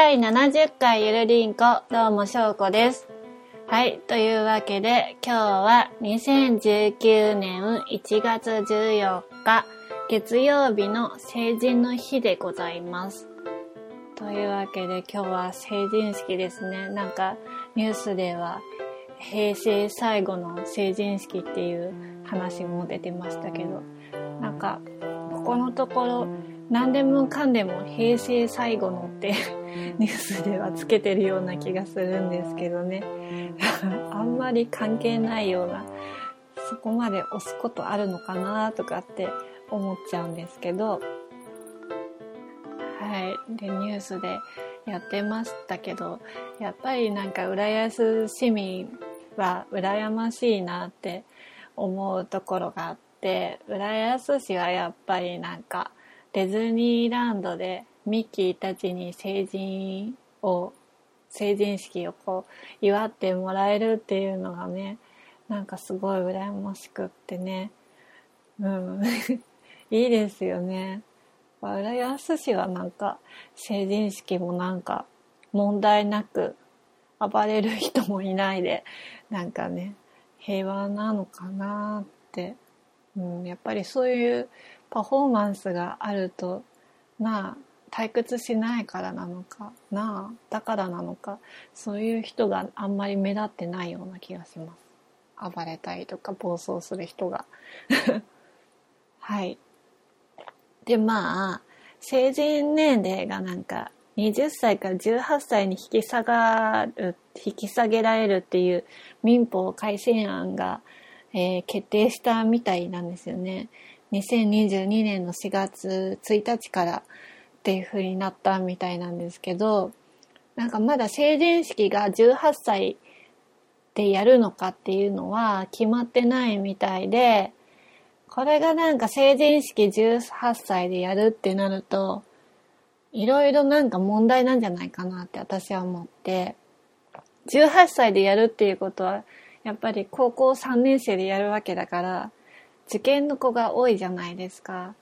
第70回ゆるりんこ、どうもしょうこです。はい、というわけで、今日は2019年1月14日、月曜日の成人の日でございます。というわけで今日は成人式ですね。なんかニュースでは平成最後の成人式っていう話も出てましたけど、なんかここのところ何でもかんでも平成最後のってニュースではつけてるような気がするんですけどね。あんまり関係ないような、そこまで押すことあるのかなとかって思っちゃうんですけど、はい。で、ニュースでやってましたけど、やっぱりなんか浦安市民は羨ましいなって思うところがあって、浦安市はやっぱりなんかディズニーランドでミッキーたちに成人を、成人式をこう祝ってもらえるっていうのがね、なんかすごい羨ましくってね。うん。いいですよね。浦安市はなんか成人式もなんか問題なく暴れる人もいないでなんかね平和なのかなって、うん、やっぱりそういうパフォーマンスがあるとなあ退屈しないからなのかなあだからなのかそういう人があんまり目立ってないような気がします。暴れたりとか暴走する人が。はい。でまあ成人年齢がなんか20歳から18歳に引き下がる引き下げられるっていう民法改正案が、えー決定したみたいなんですよね。2022年の4月1日からっていう風になったみたいなんですけどなんかまだ成人式が18歳でやるのかっていうのは決まってないみたいでこれがなんか成人式18歳でやるってなると、いろいろなんか問題なんじゃないかなって私は思って、18歳でやるっていうことは、やっぱり高校3年生でやるわけだから、受験の子が多いじゃないですか。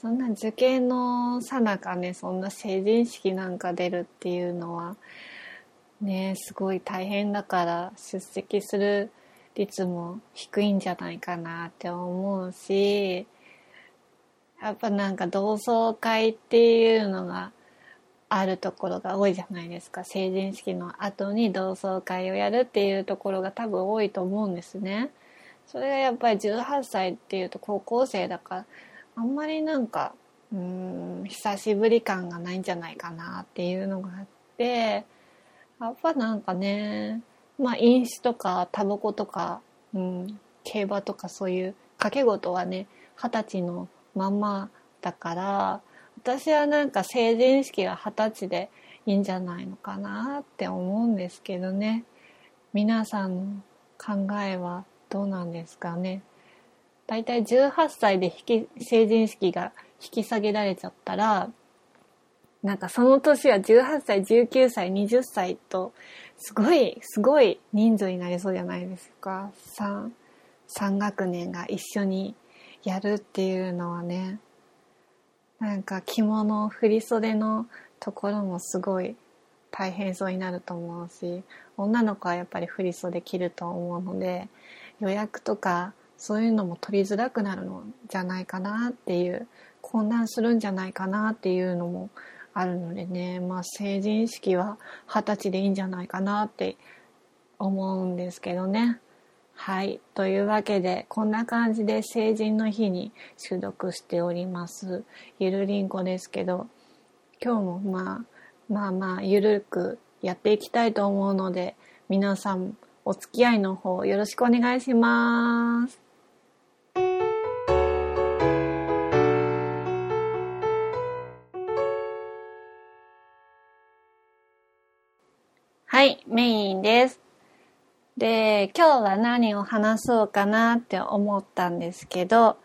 そんな受験のさなかね、そんな成人式なんか出るっていうのは、ね、すごい大変だから出席する率も低いんじゃないかなって思うしやっぱなんか同窓会っていうのがあるところが多いじゃないですか。成人式の後に同窓会をやるっていうところが多分多いと思うんですね。それがやっぱり18歳っていうと高校生だからあんまりなんかうーん久しぶり感がないんじゃないかなっていうのがあってやっぱなんかねまあ飲酒とかタバコとか、うん、競馬とかそういう賭け事はね二十歳のまんまだから私はなんか成人式は二十歳でいいんじゃないのかなって思うんですけどね。皆さんの考えはどうなんですかね？だいたい18歳で引き成人式が引き下げられちゃったらなんかその年は18歳19歳20歳とすごい、すごい人数になりそうじゃないですか。3、3学年が一緒にやるっていうのはね、なんか着物、振り袖のところもすごい大変そうになると思うし、女の子はやっぱり振り袖着ると思うので、予約とかそういうのも取りづらくなるのじゃないかなっていう、混乱するんじゃないかなっていうのもあるのでね、まあ成人式は二十歳でいいんじゃないかなって思うんですけどね。はい。というわけで、こんな感じで成人の日に収録しております。ゆるりんこですけど、今日もまあ、まあまあ、ゆるくやっていきたいと思うので、皆さんお付き合いの方よろしくお願いします。はい、メインです。で、今日は何を話そうかなって思ったんですけど、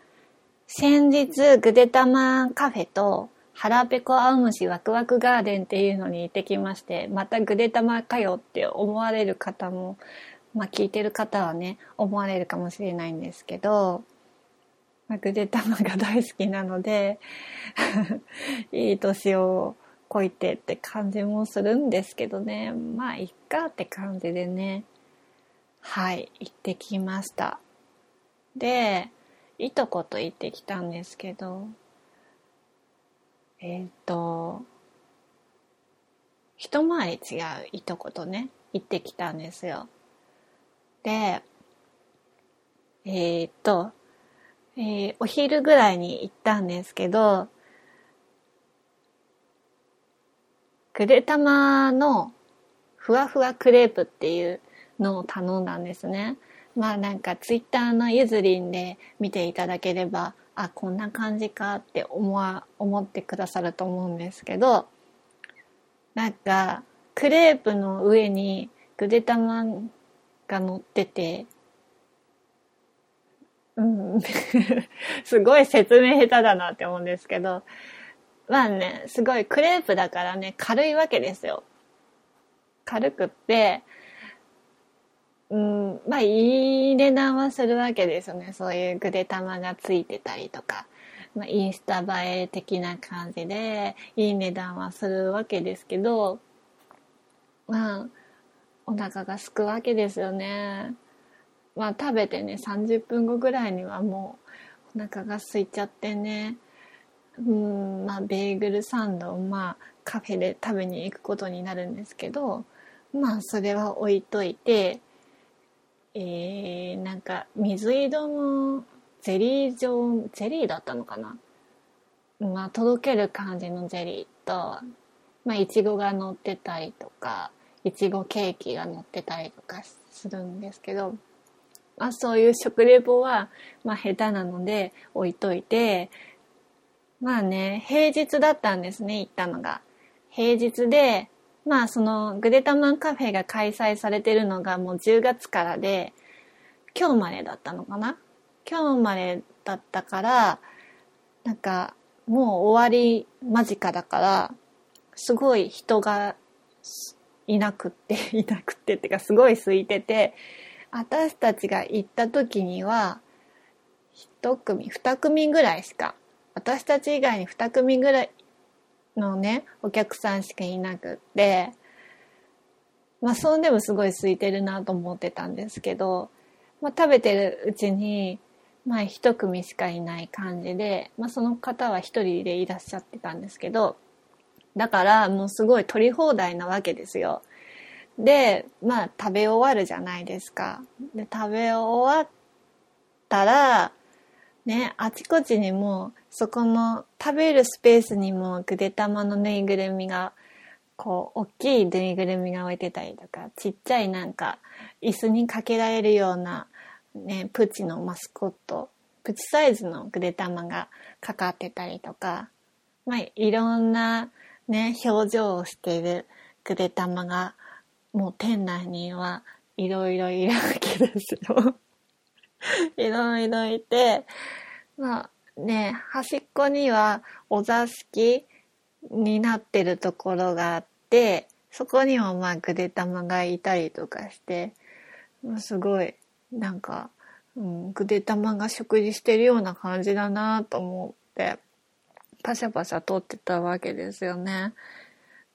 先日、ぐでたまカフェと、腹ペコ青虫ワクワクガーデンっていうのに行ってきまして、またぐでたまかよって思われる方も、まあ聞いてる方はね、思われるかもしれないんですけど、まあぐでたまが大好きなので、いい年をこいてって感じもするんですけどね。まあ、いっかって感じでね。はい、行ってきました。で、いとこと行ってきたんですけど、えっ、ー、と、一回り違ういとことね、行ってきたんですよ。で、えっ、ー、と、えー、お昼ぐらいに行ったんですけど、ぐでたまのふわふわクレープっていうのを頼んだんですね。まあなんかツイッターのゆずりんで見ていただければ、あ、こんな感じかって思わ、思ってくださると思うんですけど、なんかクレープの上にぐでたまが乗ってて、うん、すごい説明下手だなって思うんですけど、まあね、すごいクレープだからね、軽いわけですよ。軽くって、うん、まあいい値段はするわけですよね。そういうぐで玉がついてたりとか。まあ、インスタ映え的な感じで、いい値段はするわけですけど、まあ、お腹がすくわけですよね。まあ食べてね、30分後ぐらいにはもうお腹が空いちゃってね、うん、まあベーグルサンドをまあカフェで食べに行くことになるんですけど、まあそれは置いといて、えー、なんか水色のゼリー状、ゼリーだったのかな？まあとける感じのゼリーと、まあいちごが乗ってたりとか、いちごケーキが乗ってたりとかするんですけど、まあそういう食レポは、まあ下手なので置いといて、まあね、平日だったんですね、行ったのが。平日で、まあそのグレタマンカフェが開催されてるのがもう10月からで、今日までだったのかな今日までだったから、なんかもう終わり間近だから、すごい人がいなくって、いなくってってかすごい空いてて、私たちが行った時には、一組、二組ぐらいしか、私たち以外に二組ぐらいのね、お客さんしかいなくって、まあ、そんでもすごい空いてるなと思ってたんですけど、まあ、食べてるうちに、まあ、一組しかいない感じで、まあ、その方は一人でいらっしゃってたんですけど、だから、もうすごい取り放題なわけですよ。で、まあ食べ終わるじゃないですか。で、食べ終わったら、ね、あちこちにもう、そこの食べるスペースにもぐでたまのぬいぐるみが、こう、大きいぬいぐるみが置いてたりとか、ちっちゃいなんか、椅子にかけられるような、ね、プチのマスコット、プチサイズのぐでたまがかかってたりとか、まあ、いろんなね、表情をしているぐでたまがもう店内にはいろいろいるわけですよ。いろいろいて、まあね、端っこにはお座敷になってるところがあって、そこにもまあぐでたまがいたりとかして、すごいなんか、うん、ぐでたまが食事してるような感じだなと思って、パシャパシャ撮ってたわけですよね。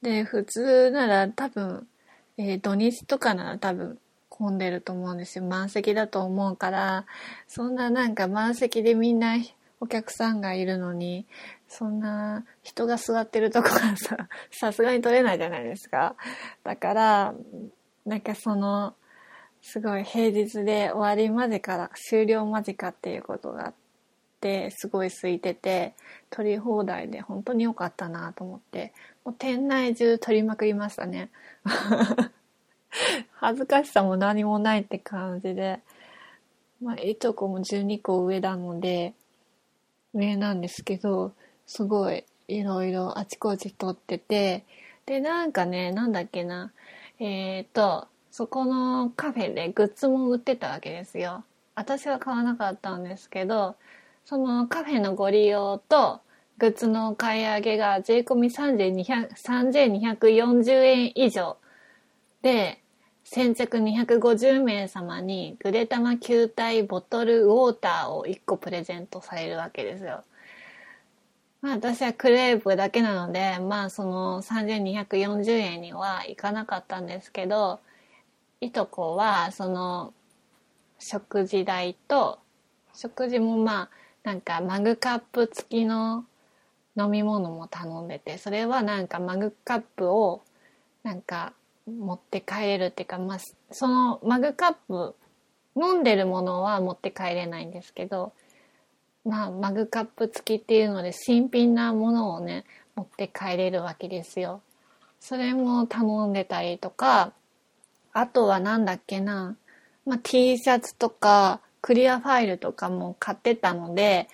で、普通なら多分えー、土日とかなら多分混んでると思うんですよ。満席だと思うから、そんななんか満席でみんなお客さんがいるのに、そんな人が座ってるとこがさ、さすがに取れないじゃないですか。だから、なんかその、すごい平日で終わり間近ら終了間近っていうことがあって、すごい空いてて、取り放題で本当に良かったなと思って、もう店内中取りまくりましたね。恥ずかしさも何もないって感じで、まあ、いとこも12個上なので、上なんですけど、すごいいろいろあちこち撮ってて、で、なんかね、なんだっけな、えっ、ー、と、そこのカフェでグッズも売ってたわけですよ。私は買わなかったんですけど、そのカフェのご利用と、グッズの買い上げが税込み3240円以上で、先着250名様にグレタマ球体ボトルウォーターを1個プレゼントされるわけですよ。まあ私はクレープだけなので、まあその3240円にはいかなかったんですけど、いとこはその食事代と、食事もまあなんかマグカップ付きの飲み物も頼んでて、それはなんかマグカップをなんか持って帰れるっていうか、まあそのマグカップ飲んでるものは持って帰れないんですけど、まあ、マグカップ付きっていうので新品なものをね、持って帰れるわけですよ。それも頼んでたりとか、あとはなんだっけな、まあ、T シャツとかクリアファイルとかも買ってたので、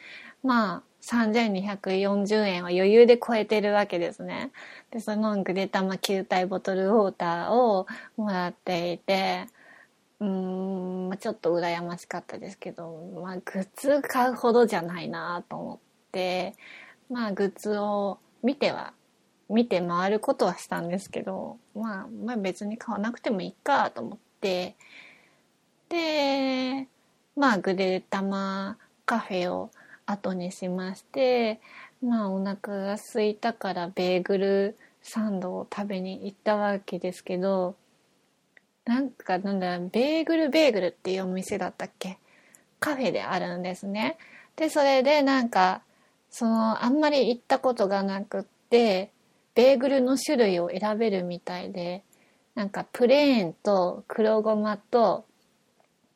まあ、3240円は余裕で超えてるわけですね。で、そのグレタマ球体ボトルウォーターをもらっていて、うーん、ちょっと羨ましかったですけど、まあ、グッズ買うほどじゃないなと思って、まあ、グッズを見ては、見て回ることはしたんですけど、まあ、まあ別に買わなくてもいいかと思って、で、まあ、グレタマカフェを後にしまして、まあ、お腹が空いたからベーグルサンドを食べに行ったわけですけど、なんかなんだベーグルベーグルっていうお店だったっけ？カフェであるんですね。で、それでなんか、その、あんまり行ったことがなくって、ベーグルの種類を選べるみたいで、なんかプレーンと黒ごまと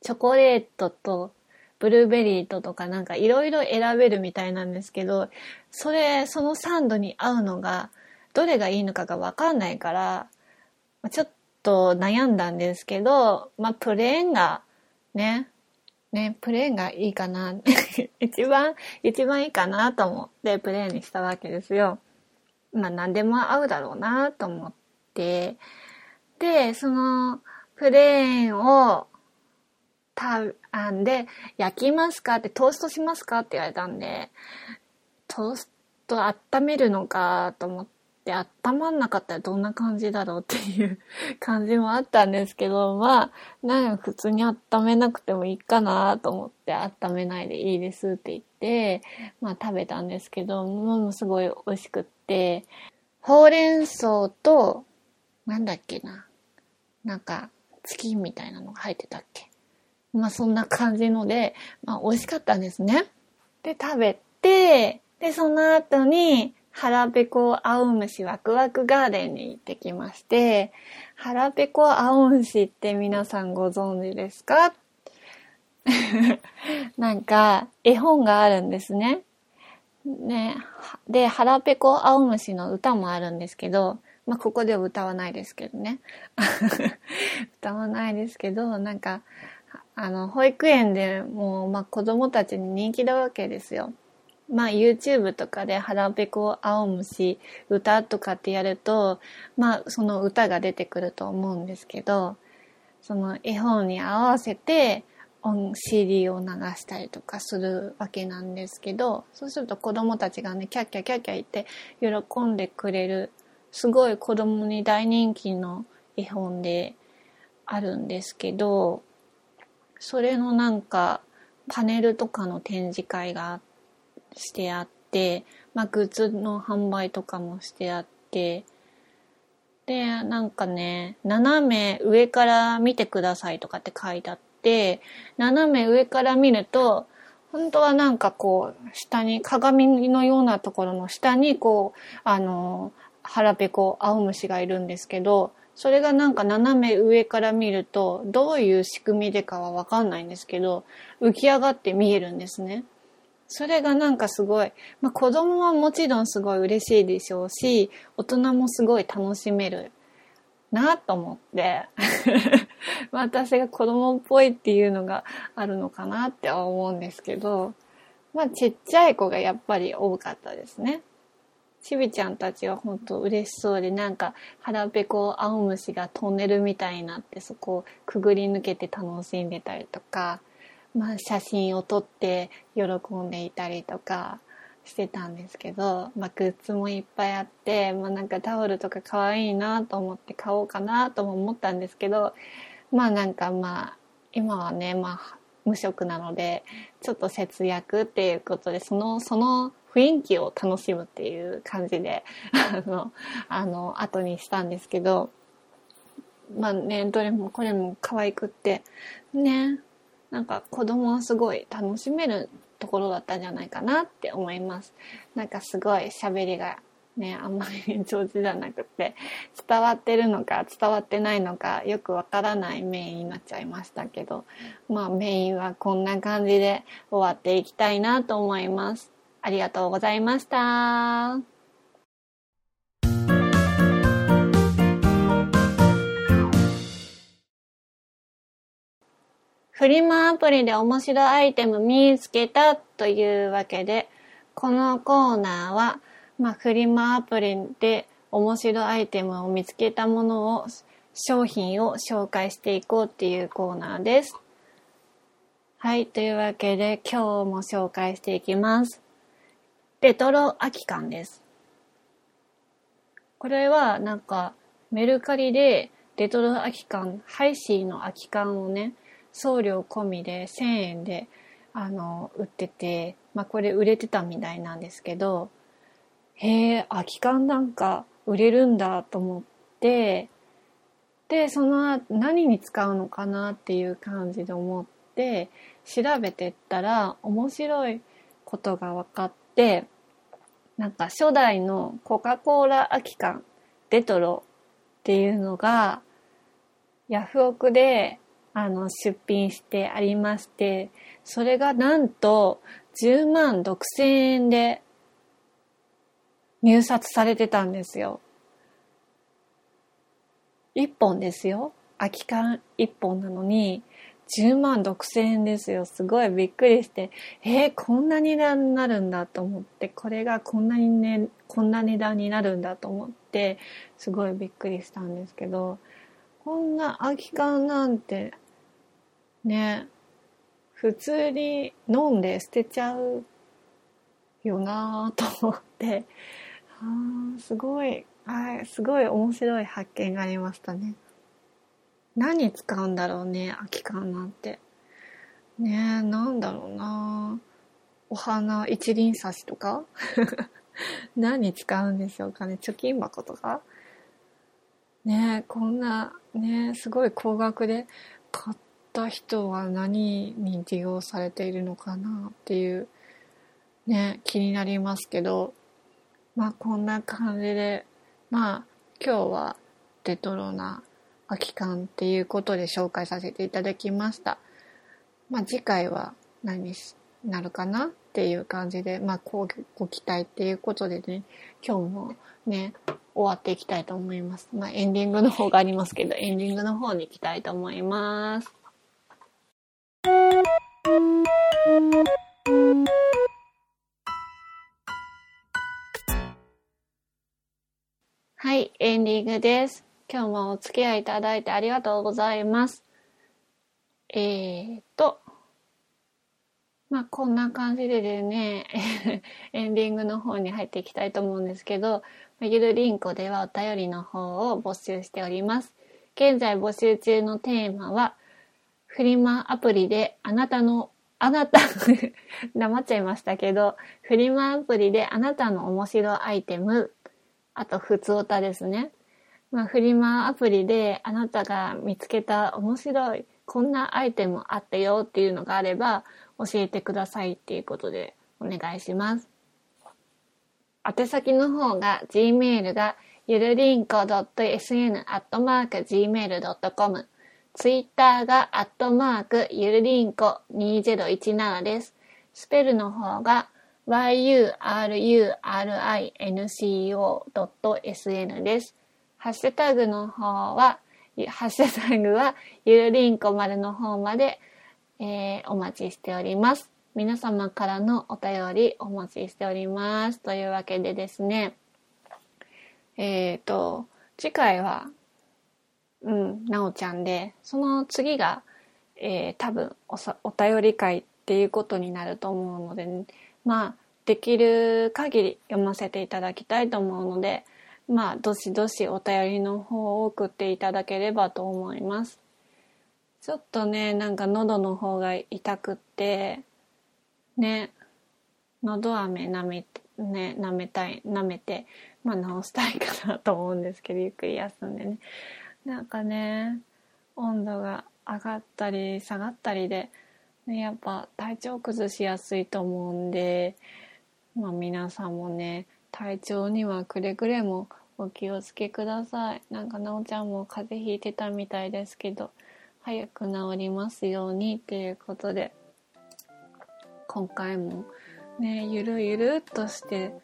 チョコレートとブルーベリーととかなんかいろいろ選べるみたいなんですけど、それ、そのサンドに合うのが、どれがいいのかがわかんないから、ちょっと悩んだんですけど、まあ、プレーンが、ね、ね、プレーンがいいかな。一番、一番いいかなと思ってプレーンにしたわけですよ。まあ、何でも合うだろうなと思って。で、その、プレーンを、た、あんで、焼きますかって、トーストしますかって言われたんで、トースト温めるのかと思って、って温まんなかったらどんな感じだろうっていう感じもあったんですけど、まあ、なんか普通に温めなくてもいいかなと思って温めないでいいですって言って、まあ食べたんですけど、もうすごい美味しくって、ほうれん草と、なんだっけな。なんか、チキンみたいなのが入ってたっけ？まあそんな感じので、まあ美味しかったんですね。で、食べて、で、その後に、腹ペコ青虫ワクワクガーデンに行ってきまして、腹ペコ青虫って皆さんご存知ですか？なんか、絵本があるんですね。ね。で、腹ペコ青虫の歌もあるんですけど、まあ、ここでは歌わないですけどね。歌わないですけど、なんか、あの、保育園でもう、まあ、子供たちに人気なわけですよ。まあ YouTube とかで腹ペコ青虫歌とかってやると、まあその歌が出てくると思うんですけど、その絵本に合わせて CD を流したりとかするわけなんですけど、そうすると子供たちがね、キャッキャキャッキャ言って喜んでくれる、すごい子供に大人気の絵本であるんですけど、それのなんかパネルとかの展示会が、してあって、まあ、グッズの販売とかもしてあって、で、なんかね、斜め上から見てくださいとかって書いてあって、斜め上から見ると、本当はなんかこう、下に、鏡のようなところの下にこう、あの、腹ペコ、青虫がいるんですけど、それがなんか斜め上から見ると、どういう仕組みでかはわかんないんですけど、浮き上がって見えるんですね。それがなんかすごい、まあ子供はもちろんすごい嬉しいでしょうし、大人もすごい楽しめるなと思って 私が子供っぽいっていうのがあるのかなって思うんですけど、まあちっちゃい子がやっぱり多かったですね。ちびちゃんたちは本当嬉しそうで、なんか腹ペコ青虫がトンネルみたいになってそこをくぐり抜けて楽しんでたりとか、まあ、写真を撮って喜んでいたりとかしてたんですけど、まあ、グッズもいっぱいあって、まあ、なんかタオルとか可愛いなと思って買おうかなとも思ったんですけど、まあなんかまあ、今はね、まあ、無職なので、ちょっと節約っていうことで、その、その雰囲気を楽しむっていう感じで、あの、あの、後にしたんですけど、まあね、どれもこれも可愛くって、ね、なんか子供はすごい楽しめるところだったんじゃないかなって思います。なんかすごい喋りがね、あんまり上手じゃなくて、伝わってるのか伝わってないのかよくわからないメインになっちゃいましたけど、まあメインはこんな感じで終わっていきたいなと思います。ありがとうございました。フリマアプリで面白いアイテム見つけたというわけで、このコーナーは、まあ、フリマアプリで面白いアイテムを見つけたものを、商品を紹介していこうっていうコーナーです。はい、というわけで今日も紹介していきます。レトロ空き缶です。これはなんかメルカリでレトロ空き缶、ハイシーの空き缶をね、送料込みで1000円であの売ってて、まあ、これ売れてたみたいなんですけどへえ空き缶なんか売れるんだと思ってでその何に使うのかなっていう感じで思って調べてったら面白いことが分かってなんか初代のコカ・コーラ空き缶レトロっていうのがヤフオクであの、出品してありまして、それがなんと10万6千円で入札されてたんですよ。1本ですよ。空き缶1本なのに、10万6千円ですよ。すごいびっくりして、えー、こんな値段になるんだと思って、これがこんなにね、こんな値段になるんだと思って、すごいびっくりしたんですけど、こんな空き缶なんてね普通に飲んで捨てちゃうよなと思って。あすごい。はいすごい面白い発見がありましたね。何使うんだろうね空き缶なんて。ねえなんだろうな。お花一輪挿しとか？何使うんでしょうかね。貯金箱とか？ねえこんなねすごい高額で買った人は何に利用されているのかなっていうね気になりますけど。まあこんな感じで。まあ今日はレトロな空き缶っていうことで紹介させていただきました。まあ次回は何になるかなっていう感じで、まあごご期待っていうことでね、今日もね、終わっていきたいと思います。まあエンディングの方がありますけど、エンディングの方に行きたいと思います。はい、エンディングです。今日もお付き合いいただいてありがとうございます。えーと、まあこんな感じででね、エンディングの方に入っていきたいと思うんですけど、ゆるりんこではお便りの方を募集しております。現在募集中のテーマは、フリマアプリであなたの、あなた 黙っちゃいましたけど、フリマアプリであなたの面白アイテム、あと普通歌ですね。まあ、フリマアプリであなたが見つけた面白い、こんなアイテムあったよっていうのがあれば教えてくださいっていうことでお願いします。宛先の方が gmail がゆるりんこ .sn.gmail.com ツイッターがアットマークゆるりんこ2017です。スペルの方が yurinco.sn です。ハッシュタグの方は、ハッシュタグはゆるりんこ丸の方まで、えー、お待ちしております。皆様からのお便りお待ちしております。というわけでですね、えっ、ー、と、次回はうん、なおちゃんで、その次が、えー、多分おさお便り会っていうことになると思うので、ね、まあ、できる限り読ませていただきたいと思うので、まあ、どしどしお便りの方を送っていただければと思います。ちょっとね、なんか喉の方が痛くって、ね、喉飴舐めね舐めたい舐めてまあ治したいかなと思うんですけどゆっくり休んでねなんかね温度が上がったり下がったりで、ね、やっぱ体調崩しやすいと思うんで、まあ、皆さんもね体調にはくれぐれもお気をつけください。なんかなおちゃんも風邪ひいてたみたいですけど早く治りますようにっていうことで今回もねゆるゆるっとして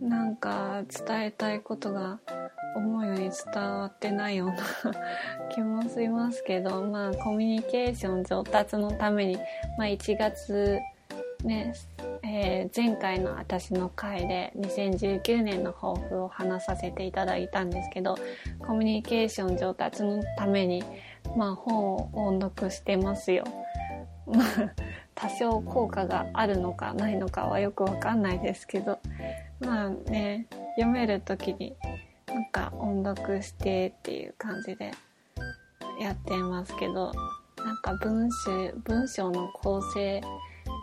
なんか伝えたいことが思うように伝わってないような 気もしますけどまあコミュニケーション上達のために、まあ、1月ねえー、前回の私の回で2019年の抱負を話させていただいたんですけどコミュニケーション上達のために、まあ、本を音読してますよ。まあ多少効果があるのかないのかはよくわかんないですけどまあね読める時になんか音読してっていう感じでやってますけどなんか文章文章の構成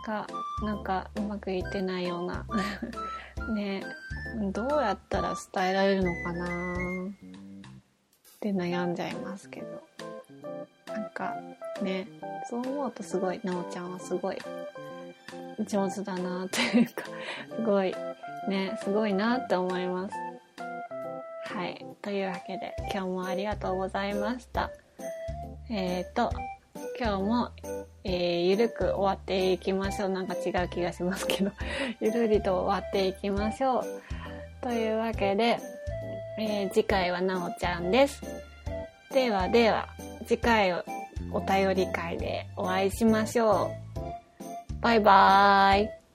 がなんかうまくいってないような。ねどうやったら伝えられるのかな。って悩んじゃいますけど。なんかねそう思うとすごいなおちゃんはすごい上手だなっていうかすごいねすごいなって思います。はい。というわけで今日もありがとうございました。えっ、ー、と今日も、えー、ゆるく終わっていきましょう。なんか違う気がしますけど、ゆるりと終わっていきましょう。というわけで、えー、次回はなおちゃんです。ではでは、次回お便り会でお会いしましょう。バイバーイ。